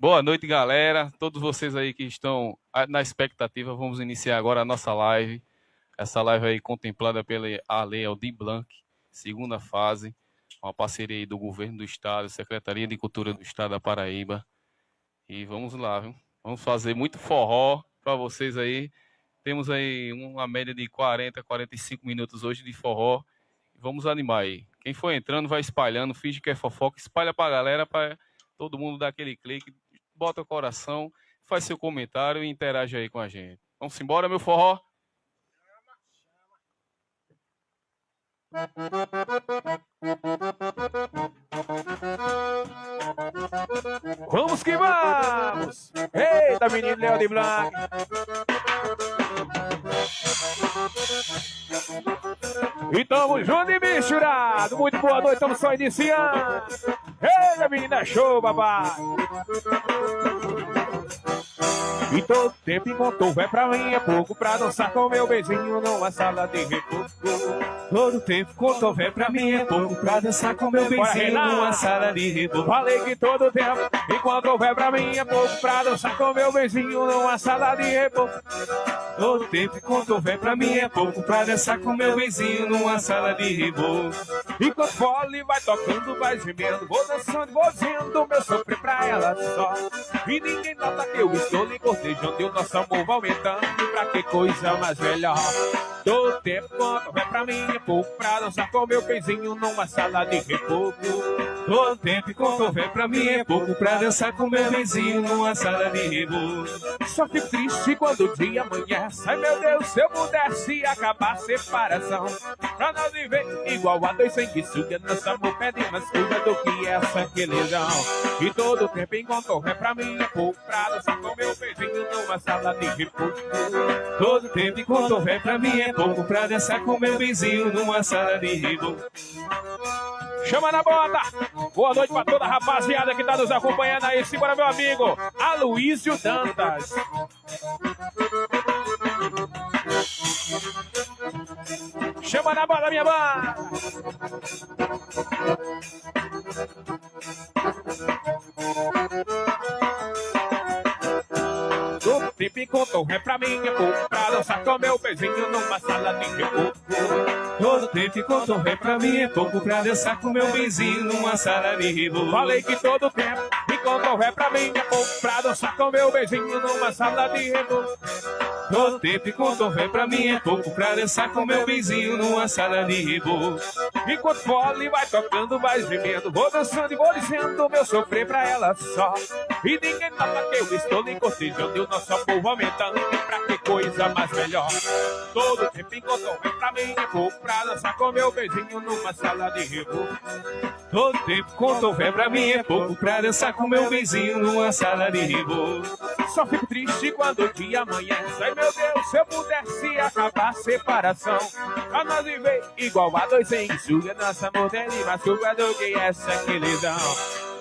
Boa noite, galera. Todos vocês aí que estão na expectativa, vamos iniciar agora a nossa live. Essa live aí contemplada pela Lei Aldir Blanc, segunda fase, uma parceria aí do governo do estado, Secretaria de Cultura do Estado da Paraíba. E vamos lá, viu? Vamos fazer muito forró para vocês aí. Temos aí uma média de 40, 45 minutos hoje de forró. Vamos animar aí. Quem for entrando, vai espalhando, finge que é fofoca, espalha pra galera, para todo mundo dar aquele clique, bota o coração, faz seu comentário e interage aí com a gente. Vamos embora, meu forró? Vamos que vamos! Eita, menino Léo de Blanc! E tamo junto e misturado. Muito boa noite, estamos só iniciando. Ei, menina, show, papai. E todo tempo enquanto vai pra mim é pouco pra dançar com meu beijinho numa sala de repouso. Todo tempo quando houver pra mim é pouco pra dançar com meu beijinho numa sala de repouso. Falei que todo tempo enquanto houver pra mim é pouco pra dançar com meu beijinho numa sala de repouso. Todo tempo enquanto houver pra mim é pouco pra dançar com meu beijinho numa sala de repouso. Enquanto fole vai tocando, vai gemendo, vou dançando, vou dizendo meu sofrer pra ela só. E ninguém nota eu estou lhe cortejando e o nosso amor vai aumentando. Pra que coisa mais melhor? Todo tempo quanto vai pra mim é pouco pra dançar com meu pezinho numa sala de repouso. Todo tempo quanto houver pra mim é pouco pra dançar com meu vizinho numa sala de repouso. Só fico triste quando o dia amanhece. Ai meu Deus, se eu pudesse acabar a separação. Pra nós viver igual a dois sem que suga nosso amor pede mais coisa do que essa queridão. E todo tempo enquanto houver pra mim é pouco pra dançar com meu beijinho numa sala de repouso. Todo tempo enquanto houver pra mim é pouco pra dançar com meu vizinho numa sala de repouso. Chama na bota! Boa noite pra toda a rapaziada que tá nos acompanhando aí. Simbora, meu amigo Aloysio Dantas. Chama na bola, minha banda! Tempo enquanto é pra mim é pouco pra dançar com meu beijinho numa sala de tempo enquanto é pra mim é pouco pra dançar com meu vizinho numa sala de repouso. Falei que todo tempo enquanto é pra mim é pouco pra dançar com meu beijinho numa sala de repouso. Tempo enquanto vem pra mim é pouco pra dançar com meu vizinho numa sala de repouso. Enquanto fole vai tocando, vai gemendo, vou dançando e vou dizendo meu sofrer pra ela só. E ninguém nota que eu estou lhe cortejando e o nosso vai aumentando. Pra que coisa mais melhor? Todo tempo enquanto vem pra mim é pouco pra dançar com meu beijinho numa sala de repouso. Todo tempo quando vem pra mim é pouco pra dançar com meu vizinho numa sala de repouso. Só fico triste quando o dia amanhece. Meu Deus, se eu pudesse acabar a separação. Pra nós viver igual a dois sem suga. Nossa de mais suga do que essa queridão.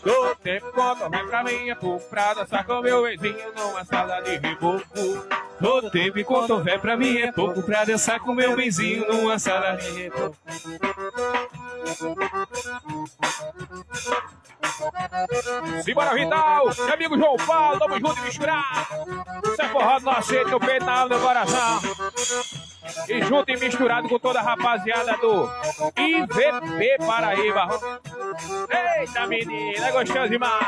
Todo tempo quando vem pra mim pouco pra dançar com meu vizinho numa sala de repouso. Todo tempo enquanto vem pra mim é pouco pra dançar com meu vizinho numa sala de repouso. Simbora, Vital! Meu amigo João Paulo, tamo junto e misturado. Isso é forró do jeito, no peito, na alma, no coração. E junto e misturado com toda a rapaziada do IVP Paraíba. Eita, menina, gostoso demais.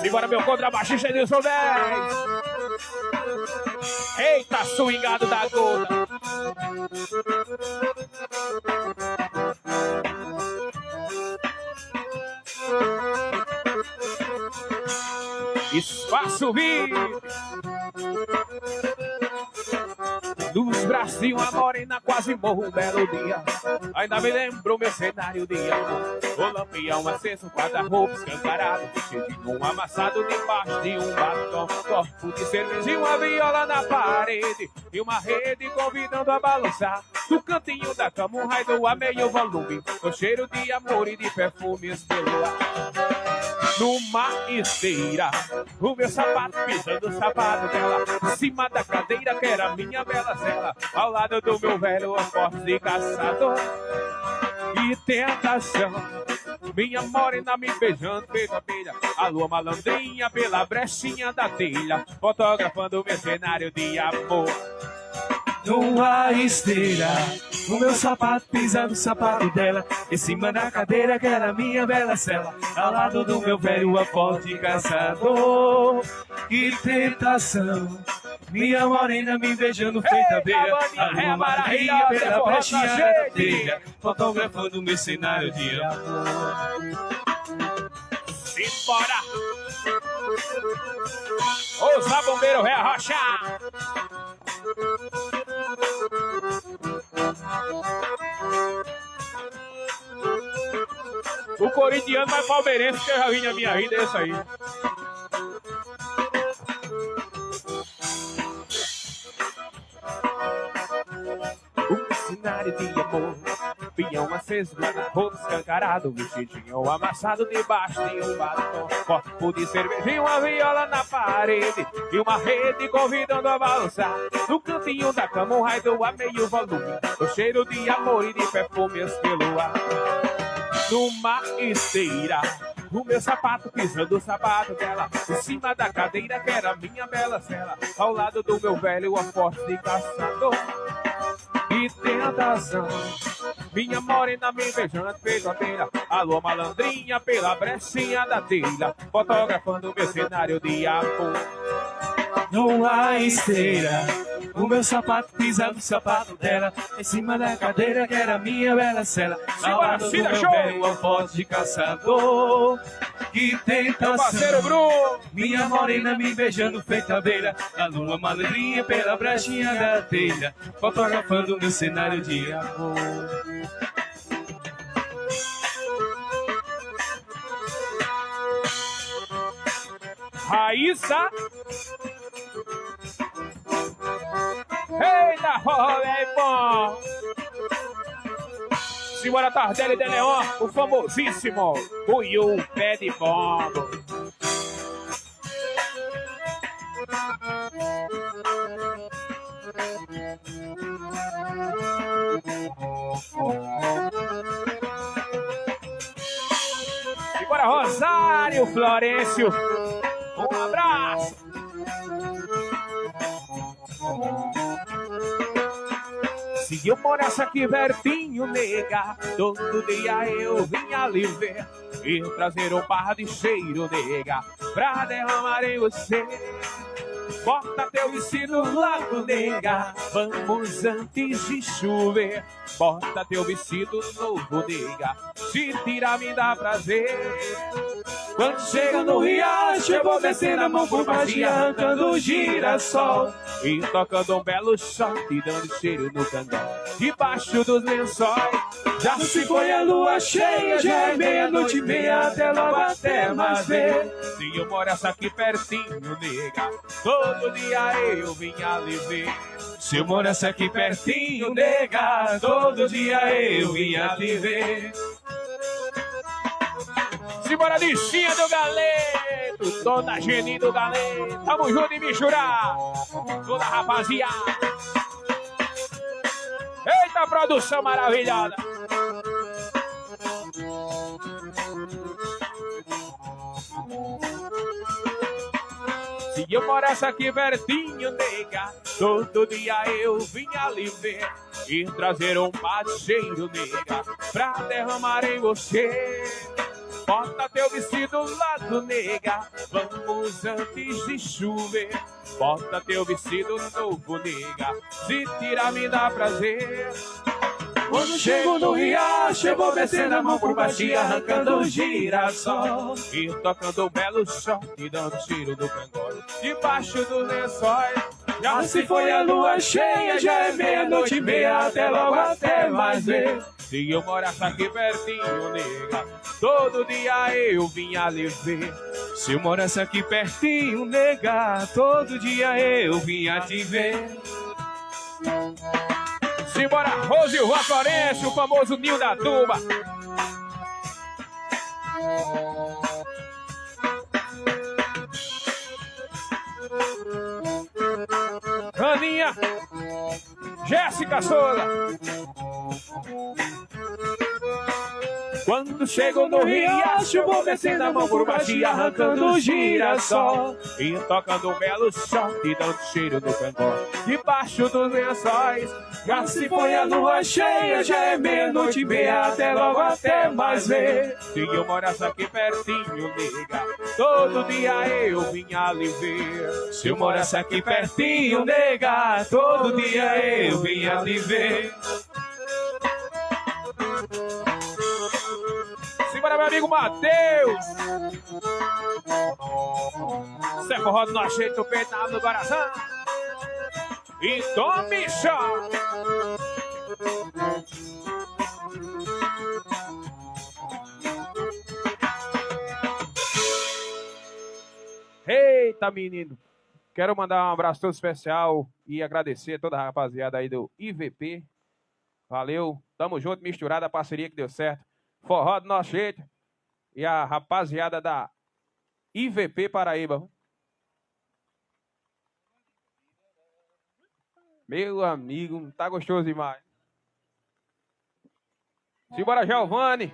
Simbora, meu contrabaixista Edilson 10. Eita, swingado da gota. Espaço VIP. Brasil, a morena quase morro um belo dia. Ainda me lembro meu cenário de amor. O lampião aceso, guarda-roupa escancarado. Vestidinho amassado debaixo de um batom. Corpo de cerveja e uma viola na parede. E uma rede convidando a balançar. Do cantinho da cama, um raio a meio volume. Com cheiro de amor e de perfumes pelo ar numa esteira. O meu sapato pisando o sapato dela. Em cima da cadeira que era minha bela cela. Ao lado do meu velho forte de caçador. e tentação. Minha morena me beijando feita abelha, a lua malandrinha pela brechinha da telha, fotografando meu cenário de amor. Numa esteira, o meu sapato pisa no sapato dela, em cima da cadeira que era minha bela cela, ao lado do meu velho aporte caçador. Que tentação, minha morena me beijando feita beira, a lua marinha pela brechinha da telha, fotografando meu cenário de amor. Simbora! Ouça bombeiro, ré O corintiano mais palmeirense que eu já vi na minha vida é isso aí. Um cenário de amor Pinhão aceso, guarda-roupa escancarado Vestidinho amassado debaixo de um batom Copo de cerveja e uma viola na parede E uma rede convidando a balançar No cantinho da cama um raio a meio volume O cheiro de amor e de perfumes pelo ar Numa esteira. O meu sapato pisando o sapato dela. Em cima da cadeira que era minha bela cela. Ao lado do meu velho a forte de caçador. E tentação minha morena me beijando feito a beira. Alô malandrinha pela brechinha da telha. Fotografando meu cenário de amor. Numa esteira o meu sapato pisa no sapato dela Em cima da cadeira que era minha bela cela. Ao lado do meu velho alforje de caçador Que tentação parceiro Bruno! Minha morena me beijando feita beira A lua malandrinha pela brechinha da telha. Fotografando meu cenário de amor. Raíssa. Eita, rolê bom! Senhora Tardelli de Leon, o famosíssimo Buiu Pé de Bombo. Simbora, Rosário Florencio. Se eu morasse aqui pertinho, nega, todo dia eu vinha lhe ver e trazer um par de cheiro, nega, pra derramar em você. Bota teu vestido largo, nega, vamos antes de chover. Bota teu vestido novo, nega, se tira me dá prazer. Quando chega no riacho, eu vou descendo a mão por baixo e arrancando o girassol. E tocando um belo shot, dando cheiro no candão. Debaixo dos lençóis, já se foi a lua cheia, já é meia-noite e meia, até logo até mais ver. Se eu morasse aqui pertinho, nega, todo dia eu vinha lhe ver. Se eu morasse aqui pertinho, nega, todo dia eu vinha lhe ver. Simbora listinha do Galeto, toda a gente do Galeto. Tamo junto e misturar. Toda rapaziada. Eita produção maravilhosa. Se eu morasse aqui pertinho, nega, todo dia eu vinha lhe ver e trazer um parceiro, nega, pra derramar em você. Bota teu vestido lado, nega. Vamos antes de chover. Bota teu vestido novo, nega. Se tirar me dá prazer. Quando chego no riacho, eu vou descendo a mão por baixo e arrancando o girassol. E tocando um belo som e dando tiro do cangote. Debaixo dos lençóis. Já se foi a lua cheia, já é meia-noite e meia, até logo, até mais ver. Se eu morasse aqui pertinho, nega, todo dia eu vinha lhe ver. Se eu morasse aqui pertinho, nega, todo dia eu vinha te ver. Simbora, Rose Rua Florencio, o famoso Ninho da Tuba. Aninha, Jéssica Souza. Quando chego no riacho, vou descendo a mão por baixo e arrancando girassol. E tocando belo shot e dando cheiro no cangó. Debaixo dos lençóis, já se foi a lua cheia, já é meia-noite e meia, até logo, até mais ver. Se eu morasse aqui pertinho, nega, todo dia eu vinha lhe ver. Se eu morasse aqui pertinho, nega, todo dia eu vinha lhe ver. Simbora, meu amigo Matheus! Cé forró no ajeito, o peito no coração. E tome chá! Eita, menino! Quero mandar um abraço todo especial e agradecer a toda a rapaziada aí do IVP. Valeu, tamo junto, misturada, a parceria que deu certo. Forró do nosso jeito. E a rapaziada da IVP Paraíba. Meu amigo, tá gostoso demais. Simbora, Giovanni.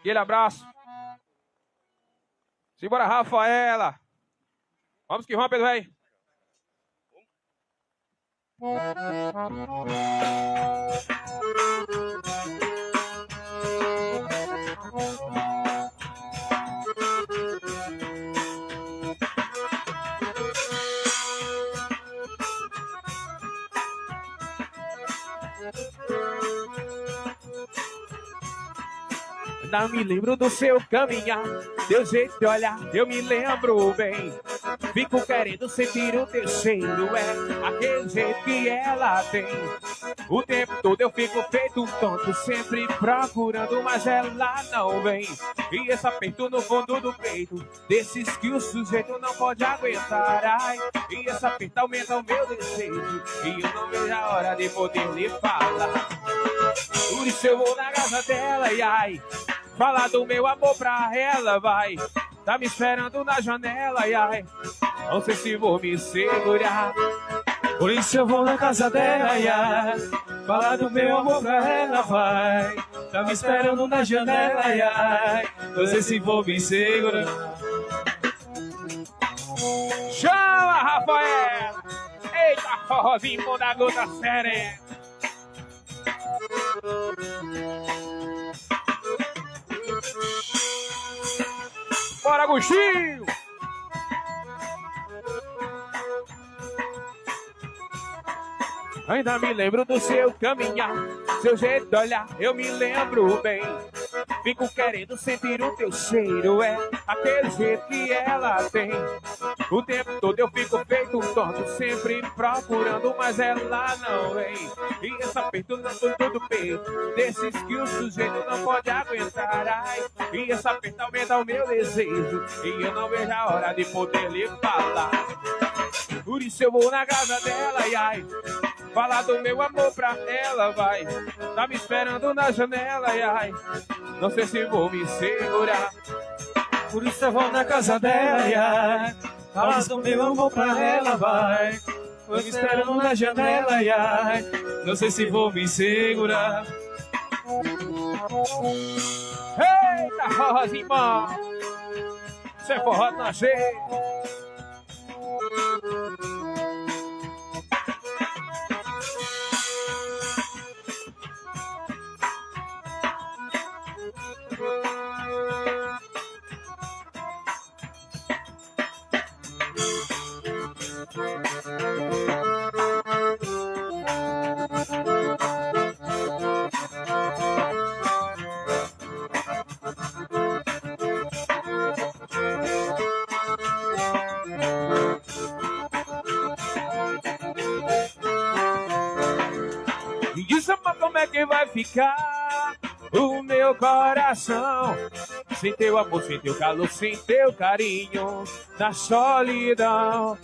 Aquele abraço. Simbora, Rafaela. Vamos que vamos, Pedro Rei. Me lembro do seu caminhar, teu jeito de olhar, eu me lembro bem. Fico querendo sentir o teu cheiro, é aquele jeito que ela tem. O tempo todo eu fico feito um tonto, sempre procurando, mas ela não vem. E esse aperto no fundo do peito, desses que o sujeito não pode aguentar. Ai, e esse aperto aumenta o meu desejo, e eu não vejo a hora de poder lhe falar. Por isso eu vou na casa dela e ai, falar do meu amor pra ela, vai. Tá me esperando na janela, e ai, não sei se vou me segurar. Por isso eu vou na casa dela, ai, falar do meu amor pra ela, vai. Tá me esperando na janela, ai, não sei se vou me segurar. Chama, Rafael! Eita, forrozinho bom da gota séria! Bora, Agostinho! Ainda me lembro do seu caminhar, seu jeito de olhar, eu me lembro bem. Fico querendo sentir o teu cheiro, é aquele jeito que ela tem. O tempo todo eu fico feito tonto, sempre procurando, mas ela não vem. E esse aperto no fundo do peito, desses que o sujeito não pode aguentar. Ai, e esse aperto aumenta o meu desejo, e eu não vejo a hora de poder lhe falar. Por isso eu vou na casa dela, e ai, falar do meu amor pra ela, vai. Tá me esperando na janela, e ai, não sei se vou me segurar. Por isso eu vou na casa dela, e ai, falar do meu amor pra ela, vai. Tô me esperando na janela, e ai, não sei se vou me segurar. Eita, forrozinho bom! Isso é forró do nosso Me diz amor, como é que vai ficar o meu coração sem teu amor, sem teu calor, sem teu carinho, na solidão.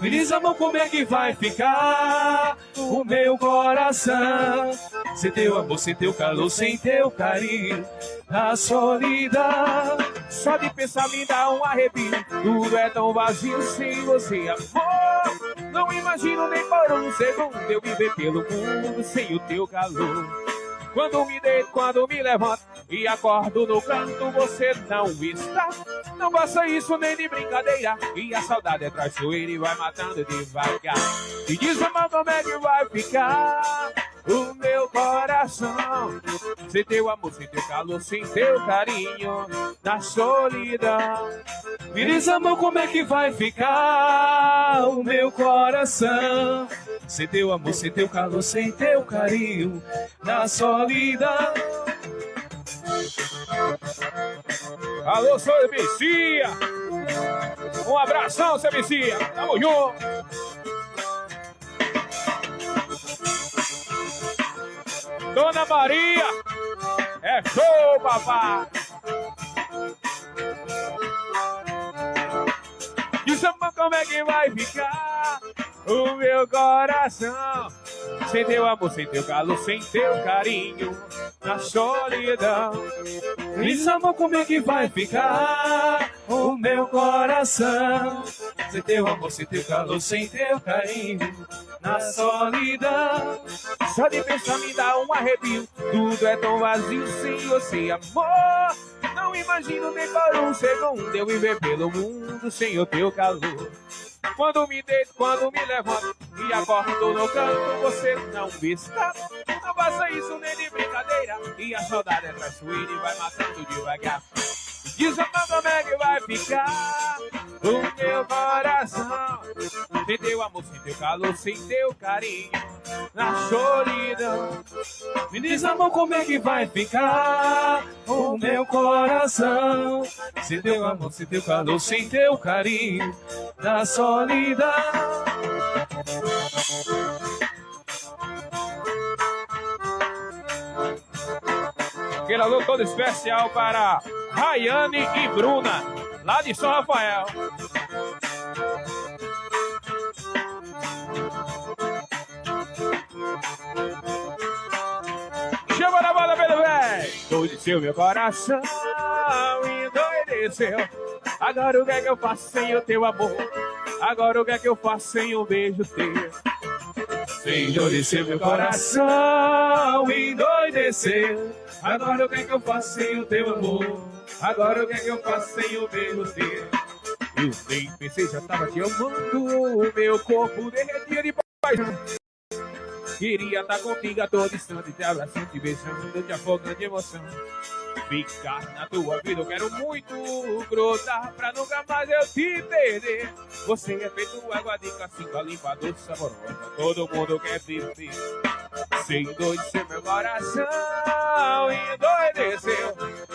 Me diz, amor, como é que vai ficar o meu coração? Sem teu amor, sem teu calor, sem teu carinho, na solidão. Só de pensar me dá um arrepio, tudo é tão vazio sem você, amor. Não imagino nem por um segundo eu viver pelo mundo sem o teu calor. Quando me deito, quando me levanto, e acordo no canto, você não está. Não faça isso nem de brincadeira. E a saudade é traiçoeira e vai matando devagar. E diz amor como é que vai ficar o meu coração. Sem teu amor, sem teu calor, sem teu carinho, na solidão. Me diz amor como é que vai ficar o meu coração. Sem teu amor, sem teu calor, sem teu carinho, na solidão. Alô, sou Ebicia. Um abração, seu Ebicia. Tamo junto. Dona Maria. É show, papai. Diz como é que vai ficar o meu coração. Sem teu amor, sem teu calor, sem teu carinho, na solidão. Diz amor como é que vai ficar o meu coração. Sem teu amor, sem teu calor, sem teu carinho, na solidão. Só de pensar me dá um arrepio. Tudo é tão vazio sem você, amor. Não imagino nem por um segundo eu viver pelo mundo sem o teu calor. Quando me deito, quando me levanto e acordo no canto, você não me está. Não faça isso nem de brincadeira. E a saudade é traiçoeira e vai matando devagar. Diz a como é que vai ficar o meu coração. Sem teu amor, sem teu calor, sem teu carinho, na solidão. Me diz amor como é que vai ficar o meu coração. Sem teu amor, sem teu calor, sem teu carinho, na solidão. Aquele alô todo especial para Rayane e Bruna, lá de São Rafael. Chama na banda, pelo velho. Endoideceu meu coração, endoideceu. Agora o que é que eu faço sem o teu amor? Agora o que é que eu faço sem um beijo teu? Endoideceu meu coração, endoideceu. Agora o que é que eu faço sem o teu amor? Agora o que é que eu faço sem o beijo teu? Eu nem pensei, já tava te amando. O meu corpo derretia de paixão. Queria estar contigo a todo instante, te abraçando, te beijando, te afogando de emoção. Ficar na tua vida, eu quero muito grudar pra nunca mais eu te perder. Você é feito água de cacinga, limpa, doce, saborosa, todo mundo quer viver. Sem endoidecer meu coração, endoideceu.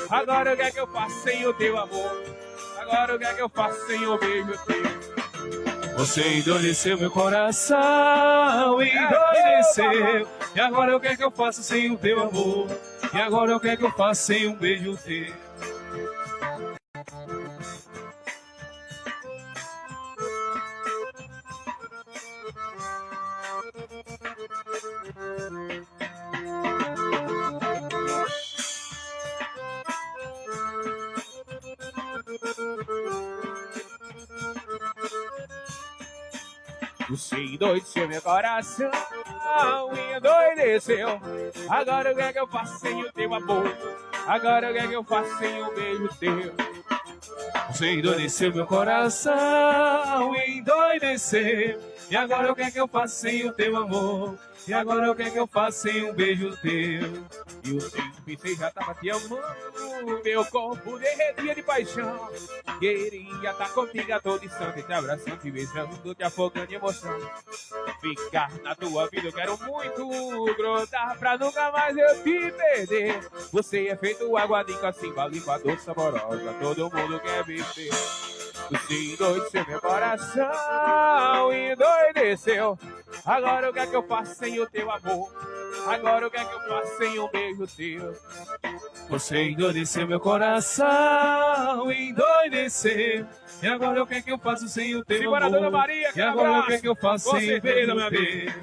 Agora o que é que eu faço sem o teu amor? Agora o que é que eu faço sem o beijo teu? Você endureceu meu coração, endureceu. E agora o que é que eu faço sem o teu amor? E agora o que é que eu faço sem um beijo teu? Você endoideceu meu coração, endoideceu. Agora o que é que eu faço sem o teu amor? Agora o que é que eu faço sem o beijo teu? Você endoideceu meu coração, endoideceu. E agora o que é que eu faço sem o teu amor? E agora o que é que eu faço sem um beijo teu? E o tempo pensei já tava te amando, meu corpo derretia de paixão. Queria estar contigo a todo instante, te abraçando, te beijando, te afogando de emoção. Ficar na tua vida eu quero muito grudar pra nunca mais eu te perder. Você é feito água de cacimba, limpa, doce, saborosa, todo mundo quer viver. Você endoideceu meu coração, endoideceu. Agora o que é que eu faço sem o teu amor? Agora o que é que eu faço sem um beijo teu? Você endoideceu meu coração, endoideceu. E agora o que é que eu faço sem o teu Simbora, amor? Dona Maria, E agora o que é que eu faço Com sem o teu?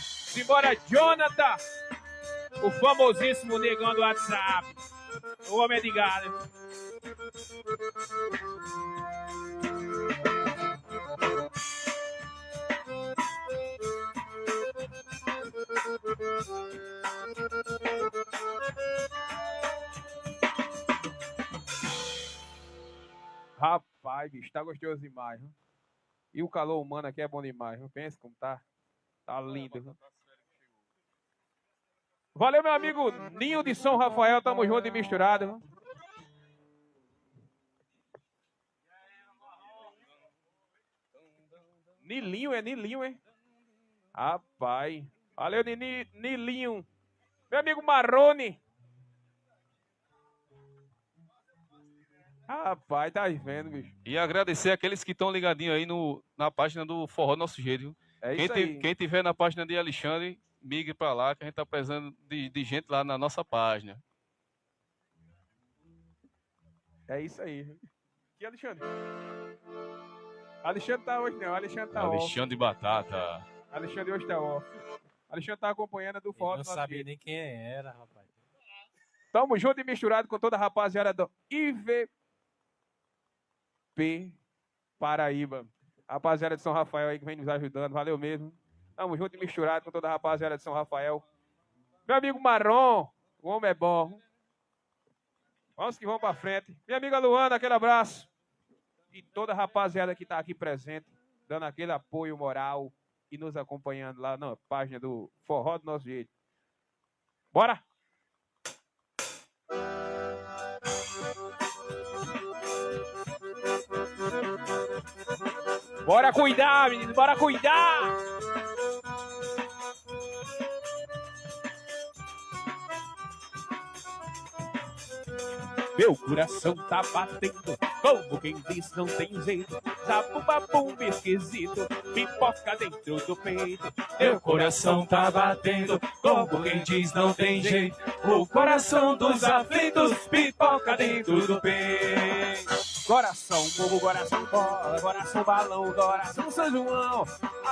Simbora, Jonathan, o famosíssimo negão do WhatsApp. O homem é de galho. Rapaz, bicho, tá gostoso demais. Viu? E o calor humano aqui é bom demais. Viu? Pensa como tá. Tá lindo. Viu? Valeu, meu amigo Ninho de São Rafael. Tamo junto e misturado. Nilinho, é Nilinho, hein? Rapaz. Valeu, Nini, Nilinho. Meu amigo Marrone. Rapaz, tá vendo, bicho. E agradecer aqueles que estão ligadinhos aí no, na página do Forró Nosso Jeito. É Quem, isso aí. quem tiver na página de Alexandre, migre pra lá, que a gente tá precisando de, de gente lá na nossa página. É isso aí. E Alexandre? Alexandre tá hoje não, Alexandre tá off. Alexandre Batata. Alexandre hoje tá off. Alexandre tá acompanhando a do Eu Forró não sabia Jeito. nem quem era, rapaz. Tamo junto e misturado com toda a rapaziada do IVP Paraíba. Rapaziada de São Rafael aí que vem nos ajudando, valeu mesmo. Tamo junto e misturado com toda a rapaziada de São Rafael. Meu amigo Marrom, o homem é bom. Vamos que vamos pra frente. Minha amiga Luana, aquele abraço. E toda a rapaziada que tá aqui presente, dando aquele apoio moral e nos acompanhando lá na página do Forró do Nosso Jeito. Bora! Bora cuidar, menino, bora cuidar! Meu coração tá batendo, como quem diz não tem jeito. Zabum esquisito, pipoca dentro do peito. Meu coração tá batendo, como quem diz não tem jeito. O coração dos aflitos pipoca dentro do peito. Coração bobo, coração bola, coração balão, coração São João.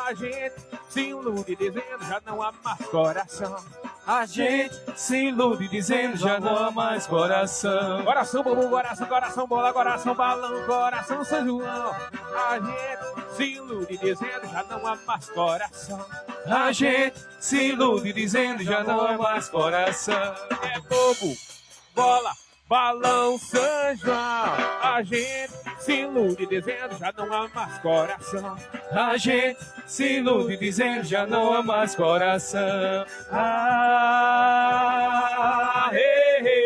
A gente se ilude dizendo já não há mais coração. A gente se ilude dizendo já não há mais coração. Coração bobo, coração, coração bola, coração balão, coração São João. A gente se ilude dizendo já não há mais coração. A gente se ilude dizendo já não há mais coração. É bobo, bola, balão São João. A gente se ilude dizendo já não há mais coração. A gente se ilude dizendo já não há mais coração. Ah, hey, hey.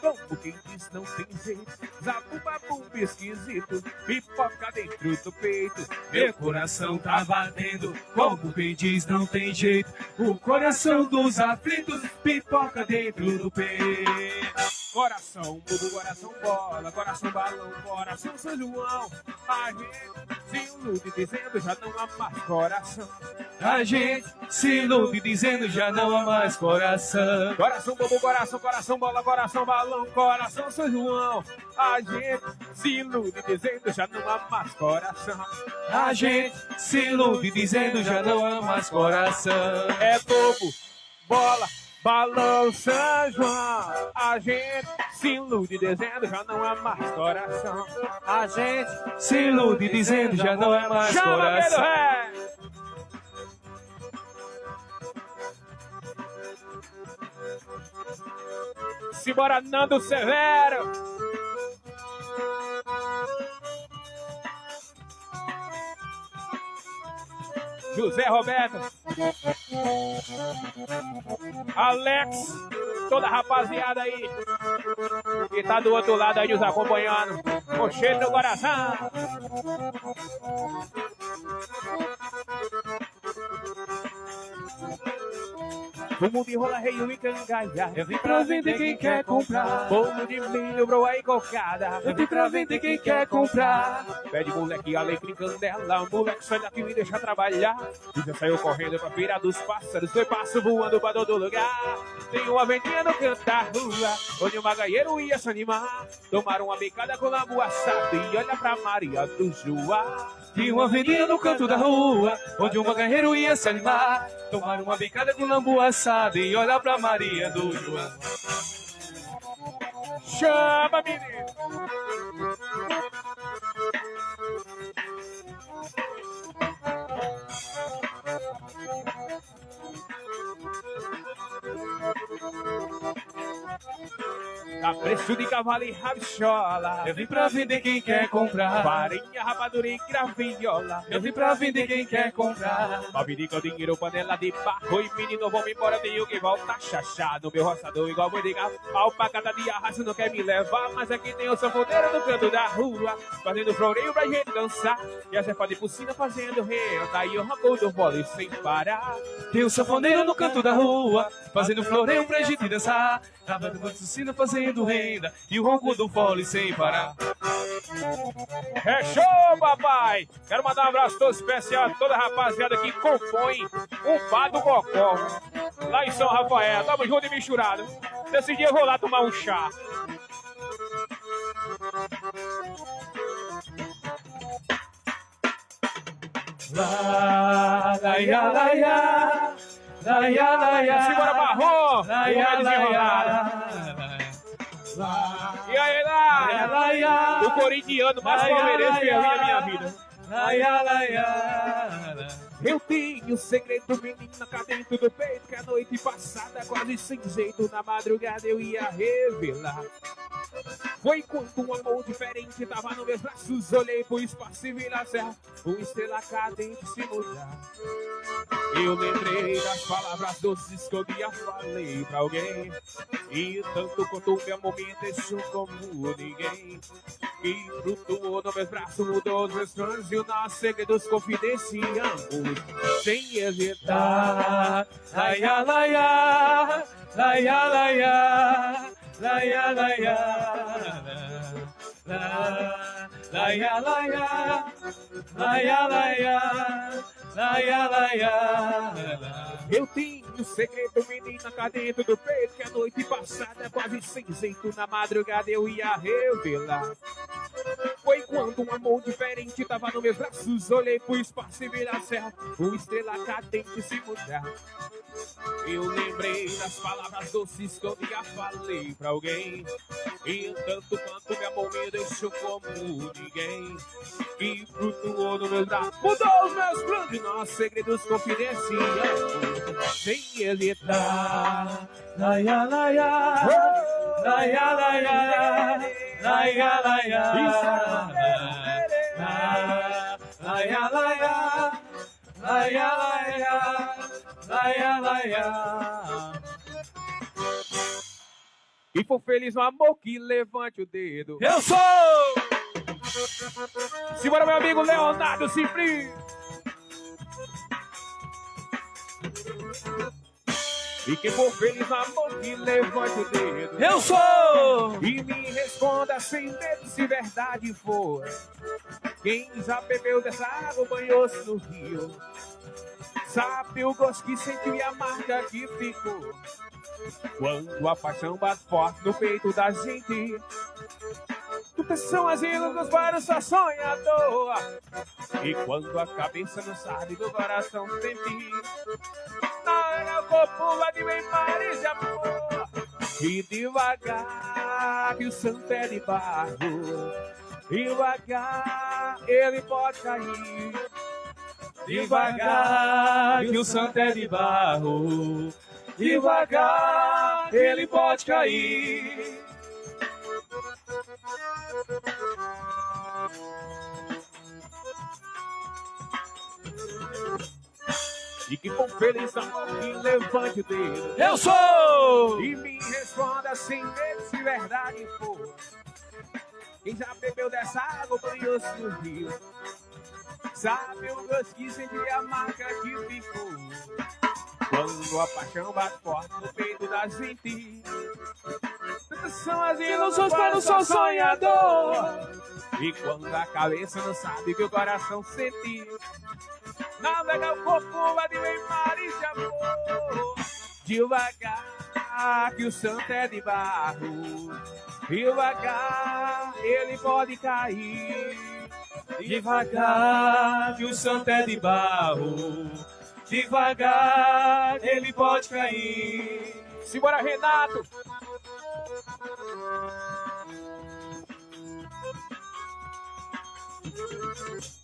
Como quem diz não tem jeito. Zabum esquisito, pipoca dentro do peito. Meu coração tá batendo, como quem diz não tem jeito. O coração dos aflitos pipoca dentro do peito. Coração bobo, coração bola, coração balão, coração São João. A gente se ilude dizendo já não há mais coração. A gente se ilude dizendo já não há mais coração. Coração bobo, coração, coração bola, coração balão, coração São João. A gente se ilude dizendo já não há mais coração. A gente se ilude dizendo já não há mais coração. É bobo, bola, São João. A gente se ilude dizendo já não há mais coração. A gente Se ilude dizendo já não há mais Chama coração. Simbora Nando Severo! José Roberto, Alex, toda a rapaziada aí que tá do outro lado aí nos acompanhando, com cheiro no coração. Fumo de rola, rei e cangalha. Eu vim pra vender quem quer comprar. Bolo de milho, broa e cocada. Eu vim pra vender quem quer comprar. Pede moleque, alecrim, candela. Moleque, sai daqui e me deixa trabalhar. E já saiu correndo pra feira dos pássaros. Foi passo voando pra todo lugar. Tem uma vendinha no canto da rua. Onde o magaieiro ia se animar. Tomaram uma bicada com lambu assado. E olha pra Maria do Joá. De uma avenida no canto da rua Onde um magarreiro ia se animar Tomar uma bicada com lambu assado E olhar pra Maria do João Chama, menino! A preço de cavalo e rabichola. Eu vim pra vender quem quer comprar. Farinha, rapadura e graviola. Eu vim pra vender quem quer comprar. Babirica, dinheiro, panela de barro. E menino, me embora, tenho que voltar. Xaxá no meu roçador, igual vou ligar. Alpacada de arraso não quer me levar. Mas aqui tem o sanfoneiro no canto da rua. Fazendo floreio pra gente dançar. E a chefa de piscina fazendo renda. E tá o rabo do bolo sem parar. Tem o sanfoneiro no canto da rua, fazendo floreio pra gente dançar. Tava do Pucina fazendo renda, e o ronco do fole sem parar. É show, papai! Quero mandar um abraço todo especial a toda a rapaziada que compõe o Bar do Mocó, lá em São Rafael. Tamo junto e misturado. Desse dia eu vou lá tomar um chá. Lá, ya, lá, ya. Lá, ya. Simbora, Barro! Lá, ya. E aí, lá? Ya. O corintiano mais palmeirense que eu vi na minha vida. Lá, ya. Eu tenho segredo, menina, cá dentro do peito Que a noite passada, quase sem jeito Na madrugada eu ia revelar. Foi quando um amor diferente Tava nos meus braços, olhei pro espaço e vi serra Uma estrela cadente se mudar. Eu lembrei das palavras doces que eu dia falei pra alguém. E tanto quanto o meu amor me deixou como ninguém. Que flutuou nos meus braços, mudou os meus planos e os nossos segredos confidenciamos sem hesitar. Lá, ya, lá, ya. Lá, ya, ya, lá, ya. Eu tenho um segredo, menina, cá dentro do peito que a noite passada, quase jeito, na madrugada eu ia revelar. Foi quando um amor diferente tava nos meus braços, olhei pro espaço e vi na serra, uma estrela cadente se mudar. Eu lembrei das palavras doces que eu já falei pra alguém. E tanto quanto meu amor me deixou como ninguém. Que flutuou no meu braço, mudou os meus planos e nossos segredos confidenciais. Sem hesitar. Lá, ya, lá, ya. Lá, ya, lá, ya. Lá, ya, lá, ya. Lá, E for feliz no amor que levante o dedo. Eu sou! Simbora, meu amigo Leonardo Cifri. E quem for feliz no amor que levante o dedo. Eu sou! E me responda sem medo se verdade for. Quem já bebeu dessa água, banhou-se no rio. Sabe o gosto que sentiu e a marca que ficou. Quando a paixão bate forte no peito da gente. São as ilhas para só sonhador. E quando a cabeça não sabe do coração sente. Na hora o corpo de bem mares de amor. E devagar que o santo é de barro. Devagar ele pode cair. Devagar, que o santo é de barro. Devagar, ele pode cair. E que for feliz amor que levante o dedo. Eu sou! E me responda sem medo se verdade for. Quem já bebeu dessa água, banhou-se no rio. Sabe o gosto que senti a marca que ficou. Quando a paixão bate forte no peito da gente. São as ilusões para o só sonhador. E quando a cabeça não sabe que o coração sente. Navega o corpo, vai de bem mares de amor. Devagar, que o santo é de barro. Devagar, ele pode cair. Devagar, que o santo é de barro. Devagar, ele pode cair. Simbora, Renato! Diz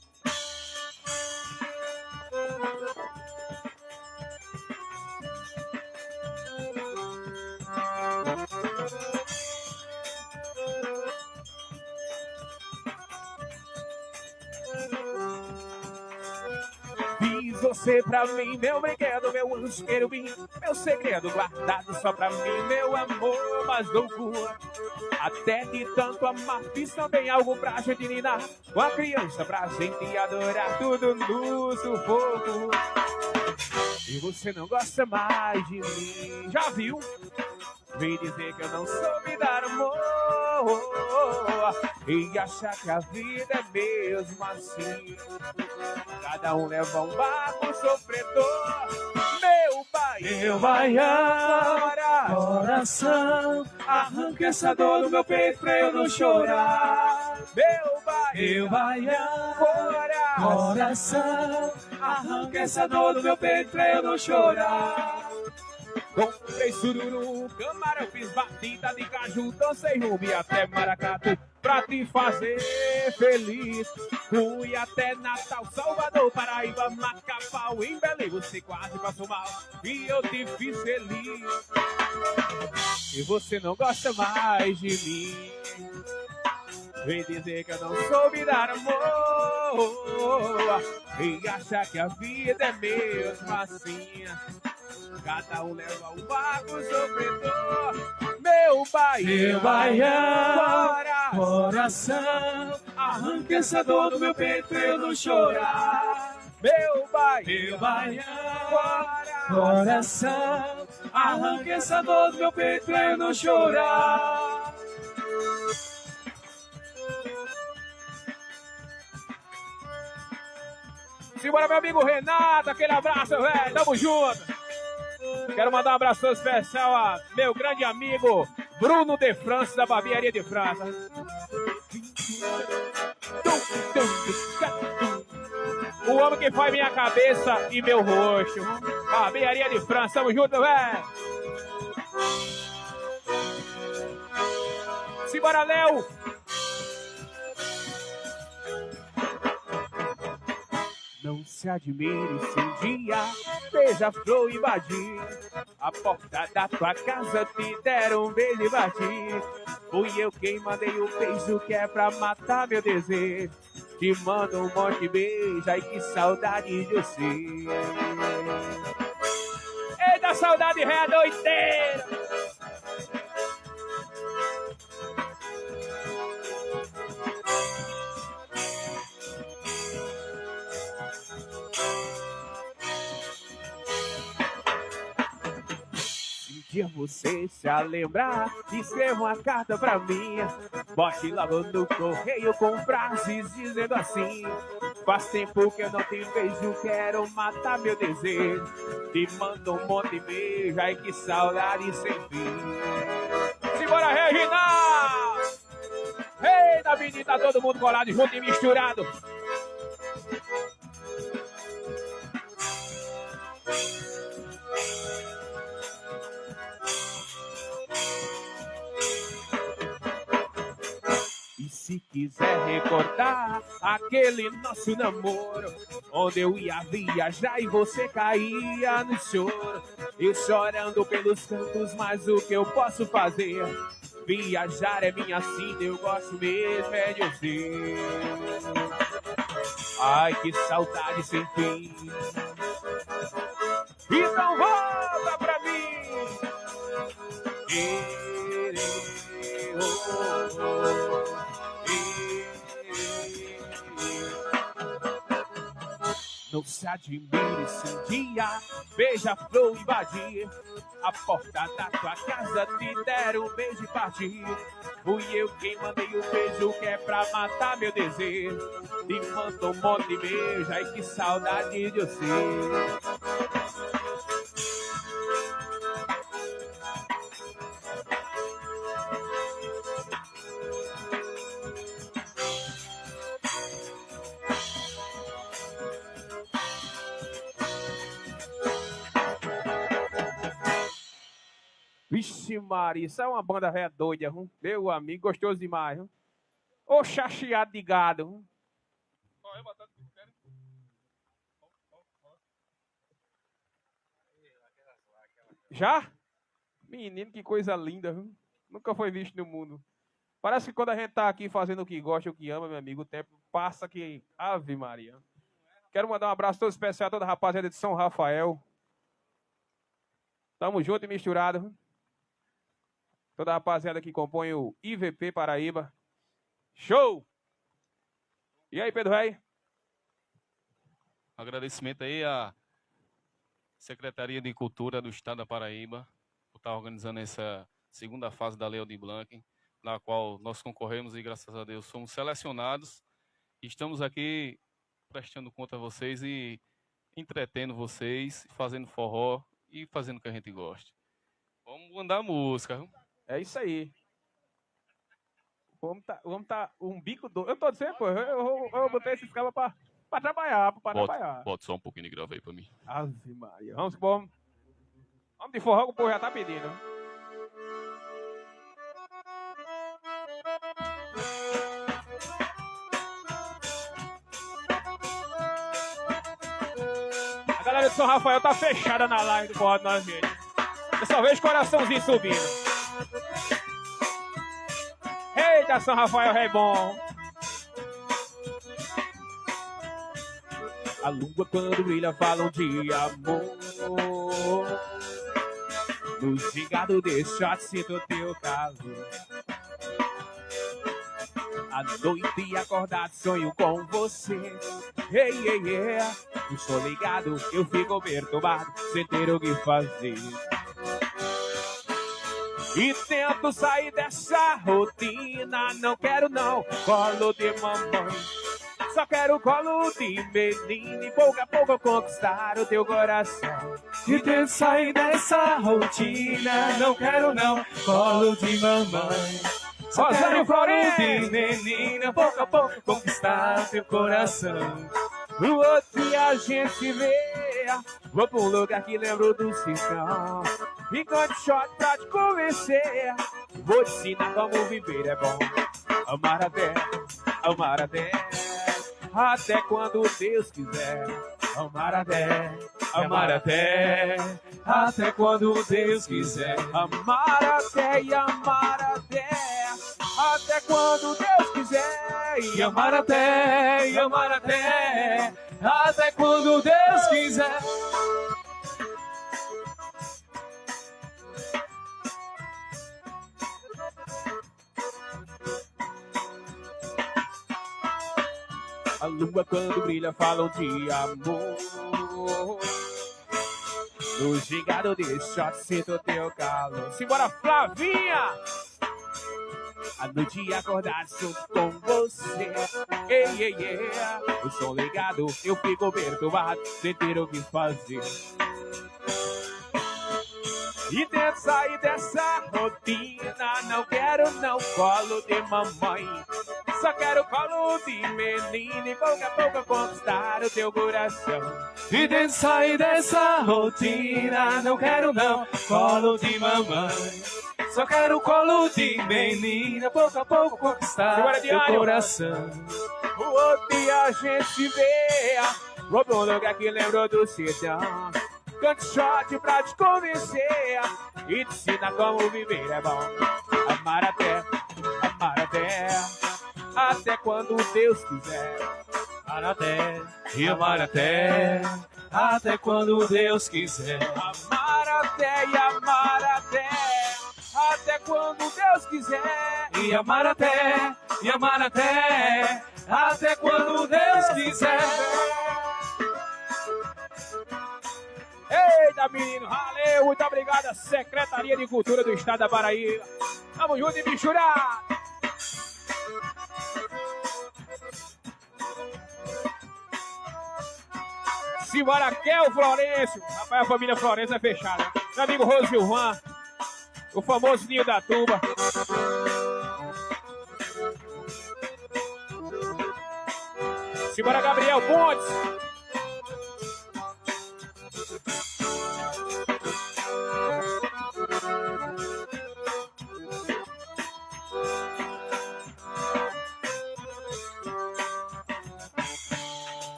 você pra mim, meu brinquedo, meu anjo querubim, meu segredo guardado só pra mim, meu amor, mas loucura. Até de tanto amar, fiz também algo pra gente ninar. Uma criança pra gente adorar, tudo no sufoco. E você não gosta mais de mim, já viu? Vem dizer que eu não soube dar amor E achar que a vida é mesmo assim Cada um leva um barco sofredor Meu baiano, Meu baiano, coração, arranca essa dor do meu peito pra eu não chorar. Meu Meu baiano, baiano, coração, arranca essa dor do meu peito pra eu não chorar. Comprei sururu, camarão, fiz batida de caju, dancei rubi até maracatu pra te fazer feliz. Fui até Natal, Salvador, Paraíba, Macapau, em Belém, você quase passou mal e eu te fiz feliz. E você não gosta mais de mim. Vem dizer que eu não soube dar amor E achar que a vida é mesmo assim Cada um leva um barco sofredor. Meu baiano, Meu coração, coração, arranca essa dor do meu peito eu não chorar. Meu baiano, coração, coração, arranca essa dor do meu peito eu não chorar. Simbora, meu amigo Renato, aquele abraço, velho, tamo junto. Quero mandar um abraço especial a meu grande amigo Bruno de França, da Barbearia de França. O homem que faz minha cabeça e meu rosto. Barbearia de França, tamo junto, velho. Simbora, Léo. Se admire se um dia beija-flor invadir a porta da tua casa, te deram um beijo e bati. Fui eu quem mandei o beijo que é pra matar meu desejo. Te mando um monte de beijo, ai que saudade de você. Eita, saudade ré doideira! Dia você se lembrar, escreva uma carta pra mim. Bote logo no correio com frases dizendo assim: Faz tempo que eu não te vejo, quero matar meu desejo. Te mando um monte de beijo, ai que saudade sem fim. Simbora, Regina! Eita, menina, tá todo mundo colado junto e misturado. Se quiser recordar aquele nosso namoro, onde eu ia viajar e você caía no choro, eu chorando pelos cantos, mas o que eu posso fazer? Viajar é minha sina, eu gosto mesmo é de você. Ai, que saudade sem fim. Então volta pra mim. Ere, oh, oh, Não se admire se um dia beija-flor invadir a porta da tua casa, te der um beijo e partir. Fui eu quem mandei o beijo que é pra matar meu desejo. Te mando um monte de beijo, ai que saudade de você. Vixe Maria, isso é uma banda velha doida, meu amigo, gostoso demais. Hum? Ô chacheado de gado. Já? Menino, que coisa linda. Nunca foi visto no mundo. Parece que quando a gente tá aqui fazendo o que gosta, o que ama, meu amigo, o tempo passa que. Ave Maria. Quero mandar um abraço todo especial a toda a rapaziada de São Rafael. Tamo junto e misturado. Toda a rapaziada que compõe o IVP Paraíba. Show! E aí, Pedro Rei? Agradecimento aí à Secretaria de Cultura do Estado da Paraíba por estar organizando essa segunda fase da Lei de Blanc, na qual nós concorremos e, graças a Deus, somos selecionados. Estamos aqui prestando conta a vocês e entretendo vocês, fazendo forró e fazendo o que a gente gosta. Vamos mandar música. viu? É isso aí. Vamos tá, vamos tá um bico do. Eu tô dizendo, pô, eu, eu, eu botei esses cabas pra, pra trabalhar, pra trabalhar. Bota, bota só um pouquinho de grava aí pra mim. Ave Maria. Vamos, vamos. Vamos de forró que o povo já tá pedindo. A galera de São Rafael tá fechada na live do Forró nós gente. Eu só vejo coraçãozinho subindo. Eita, São Rafael é bom. A lua quando brilha falam de amor. No gigado deixa sinto teu calor. À noite acordado sonho com você. Ei, ei, ei. Eu sou ligado, eu fico perturbado, sem ter o que fazer. E tento sair dessa rotina. Não quero não, colo de mamãe. Só quero colo de menino e pouco a pouco conquistar o teu coração. E tento sair dessa rotina. Não quero não, colo de mamãe. Só Rosário quero colo de menina, pouco a pouco conquistar teu coração. No outro dia a gente vê. Vou pra um lugar que lembro do sertão. Enquanto shot pra te convencer. Vou te ensinar como viver é bom. Amar até, amar até. Até quando Deus quiser. Amar até, amar até. Até quando Deus quiser. Amar até e amar até. Até quando Deus quiser. E amar até, e amar até. Até quando Deus quiser. Lua quando brilha falam de amor. No gigado de shot sinto teu calor. Simbora, Flavinha! A noite acordar junto com você. Ei, ei, ei. O som ligado, eu fico perturbado, sem ter o que fazer. E tento sair dessa rotina. Não quero não colo de mamãe. Só quero colo de menina e pouco a pouco conquistar o teu coração. E tento sair dessa rotina. Não quero não, colo de mamãe. Só quero colo de menina, pouco a pouco conquistar Segura, teu coração. O outro dia a gente vê. Vou pra um lugar que lembrou do sertão. Canto shot pra te convencer. E te ensina como viver é bom. Amar até, amar até. Até quando Deus quiser. Amar até, e amar até, até quando Deus quiser. Amar até e amar até. Até quando Deus quiser. E amar até, e amar até, até quando Deus quiser. Eita, menino, valeu, muito obrigado, Secretaria de Cultura do Estado da Paraíba. Tamo junto e misturado. Simbora, Kel Florencio. Rapaz, a família Florencio é fechada. Meu amigo Rose Gilvan, o famoso Ninho da Tuba. Simbora, Gabriel Pontes.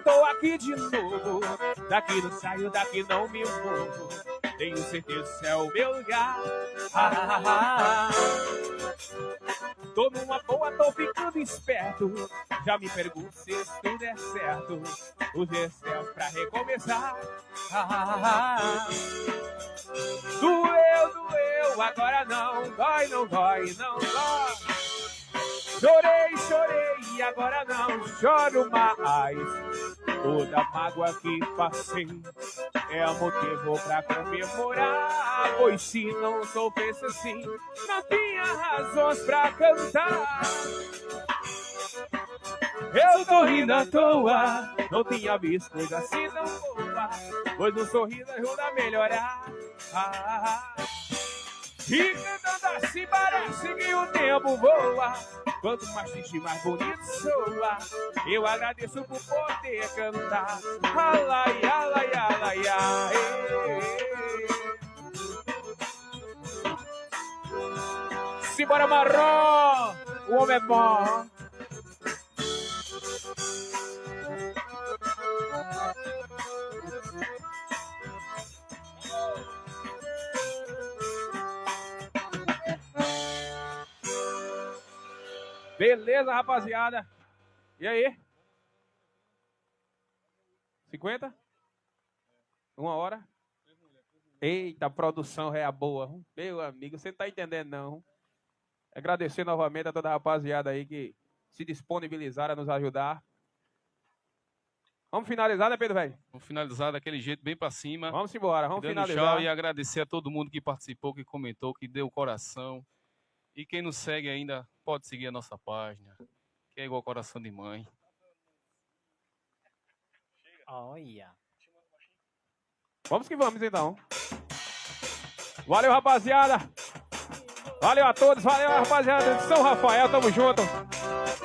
Tô aqui de novo. Daqui não saio, daqui não me movo. Tenho certeza que é o meu lugar. Tô numa boa, tô ficando esperto. Já me pergunto se tudo é certo. O gestel pra recomeçar. Doeu, doeu, agora não. Dói, não dói, não dói. Chorei, chorei, agora não choro mais. Toda mágoa que passei é motivo pra comemorar. Pois se não soubesse assim, não tinha razões pra cantar. Eu tô rindo à toa, não tinha visto coisa assim tão boa. Pois um sorriso ajuda a melhorar. Ah, e cantando assim parece que o tempo voa. Quanto mais triste, mais bonito soa. Eu agradeço por poder cantar. Alai, alai, alai, ai. Simbora, marrom! O homem é bom. Beleza, rapaziada. E aí? 50? Uma hora? Eita, produção é a boa. Meu amigo, você não tá entendendo, não. Agradecer novamente a toda a rapaziada aí que se disponibilizaram a nos ajudar. Vamos finalizar, né, Pedro, velho? Vamos finalizar daquele jeito, bem pra cima. Vamos embora, vamos finalizar. tchau e agradecer a todo mundo que participou, que comentou, que deu coração. E quem nos segue ainda, pode seguir a nossa página, que é igual coração de mãe. Olha. Vamos que vamos, então. Valeu, rapaziada. Valeu a todos, valeu, rapaziada de São Rafael, tamo junto.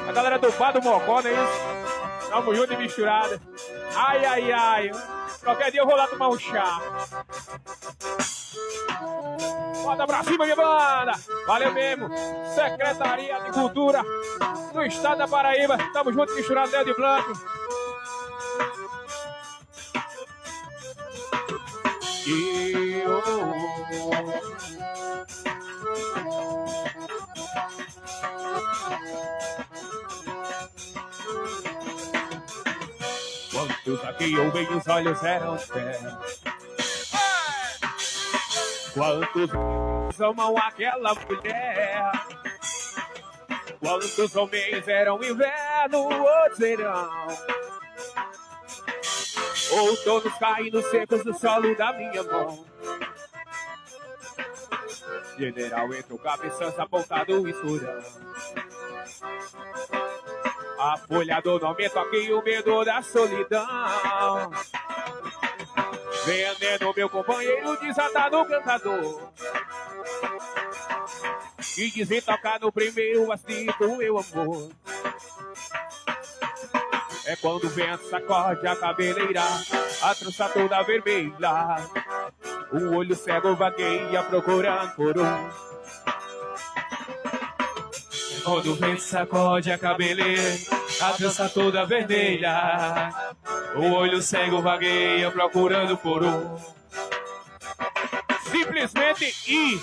A galera do Bar do Mocó, não é isso? Tamo junto e misturado. Ai, ai, ai. Qualquer dia eu vou lá tomar um chá. Bota pra cima, banda! Valeu mesmo! Secretaria de Cultura do Estado da Paraíba. Tamo junto, misturado, Léo de Blanco. E, Quantos aqui vi os olhos eram cegos Quantos amam aquela mulher? Quantos homens eram inverno ou verão? Outonos caindo secos no solo da minha mão. General entre o cabeçança apontado e surão. A folha do nome toque o medo da solidão. Veneno, meu companheiro desatado cantador. E dizer tocar no primeiro assito, meu amor. É quando o vento a cabeleira, a trança toda vermelha. O olho cego vagueia procurando por um. É quando o vento sacode a cabeleira, a trança toda vermelha. O olho cego vagueia procurando por um. Simplesmente ir.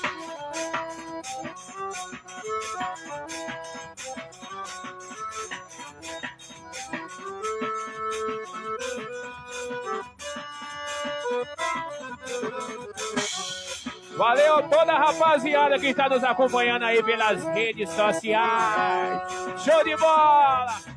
Valeu toda a rapaziada que está nos acompanhando aí pelas redes sociais. Show de bola!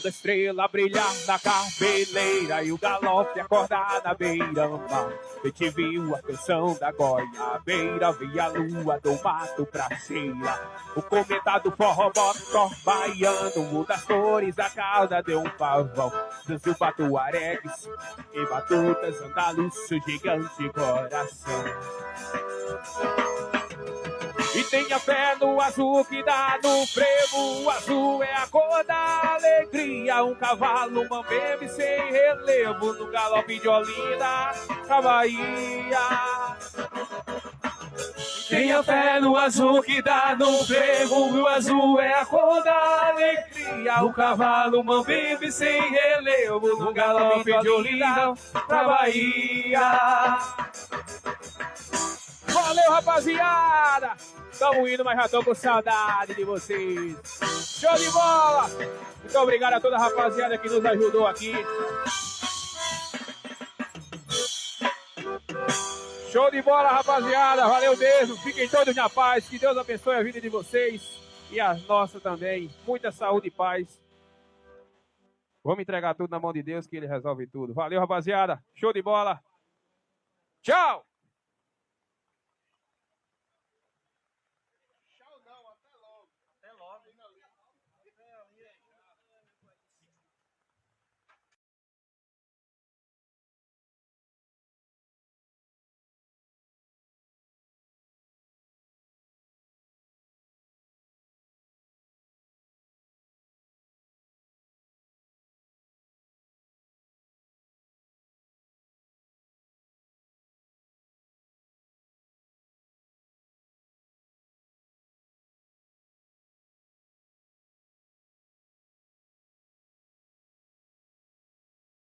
Quando a estrela brilhar na cabeleira e o galope acordar na beira-mar, eu te viu a canção da goiabeira, vi a lua do mato pra cheira. O cometa do forró botó baiano, o das cores, a cauda deu um pavão. Dançou batuaregues e batutas, andaluço, gigante coração. E tenha fé no azul que dá no frevo. O azul é a cor da alegria. Um cavalo mambebe sem relevo. No galope de Olinda, na Bahia. Tenha fé no azul que dá no ferro, o azul é a cor da alegria. O cavalo vive sem relevo no galope de Olinda pra Bahia. Valeu, rapaziada! Tamo indo, mas já tô com saudade de vocês. Show de bola! Muito obrigado a toda a rapaziada que nos ajudou aqui. Show de bola, rapaziada! Valeu mesmo! Fiquem todos na paz. Que Deus abençoe a vida de vocês e a nossa também. Muita saúde e paz. Vamos entregar tudo na mão de Deus que Ele resolve tudo. Valeu, rapaziada! Show de bola! Tchau!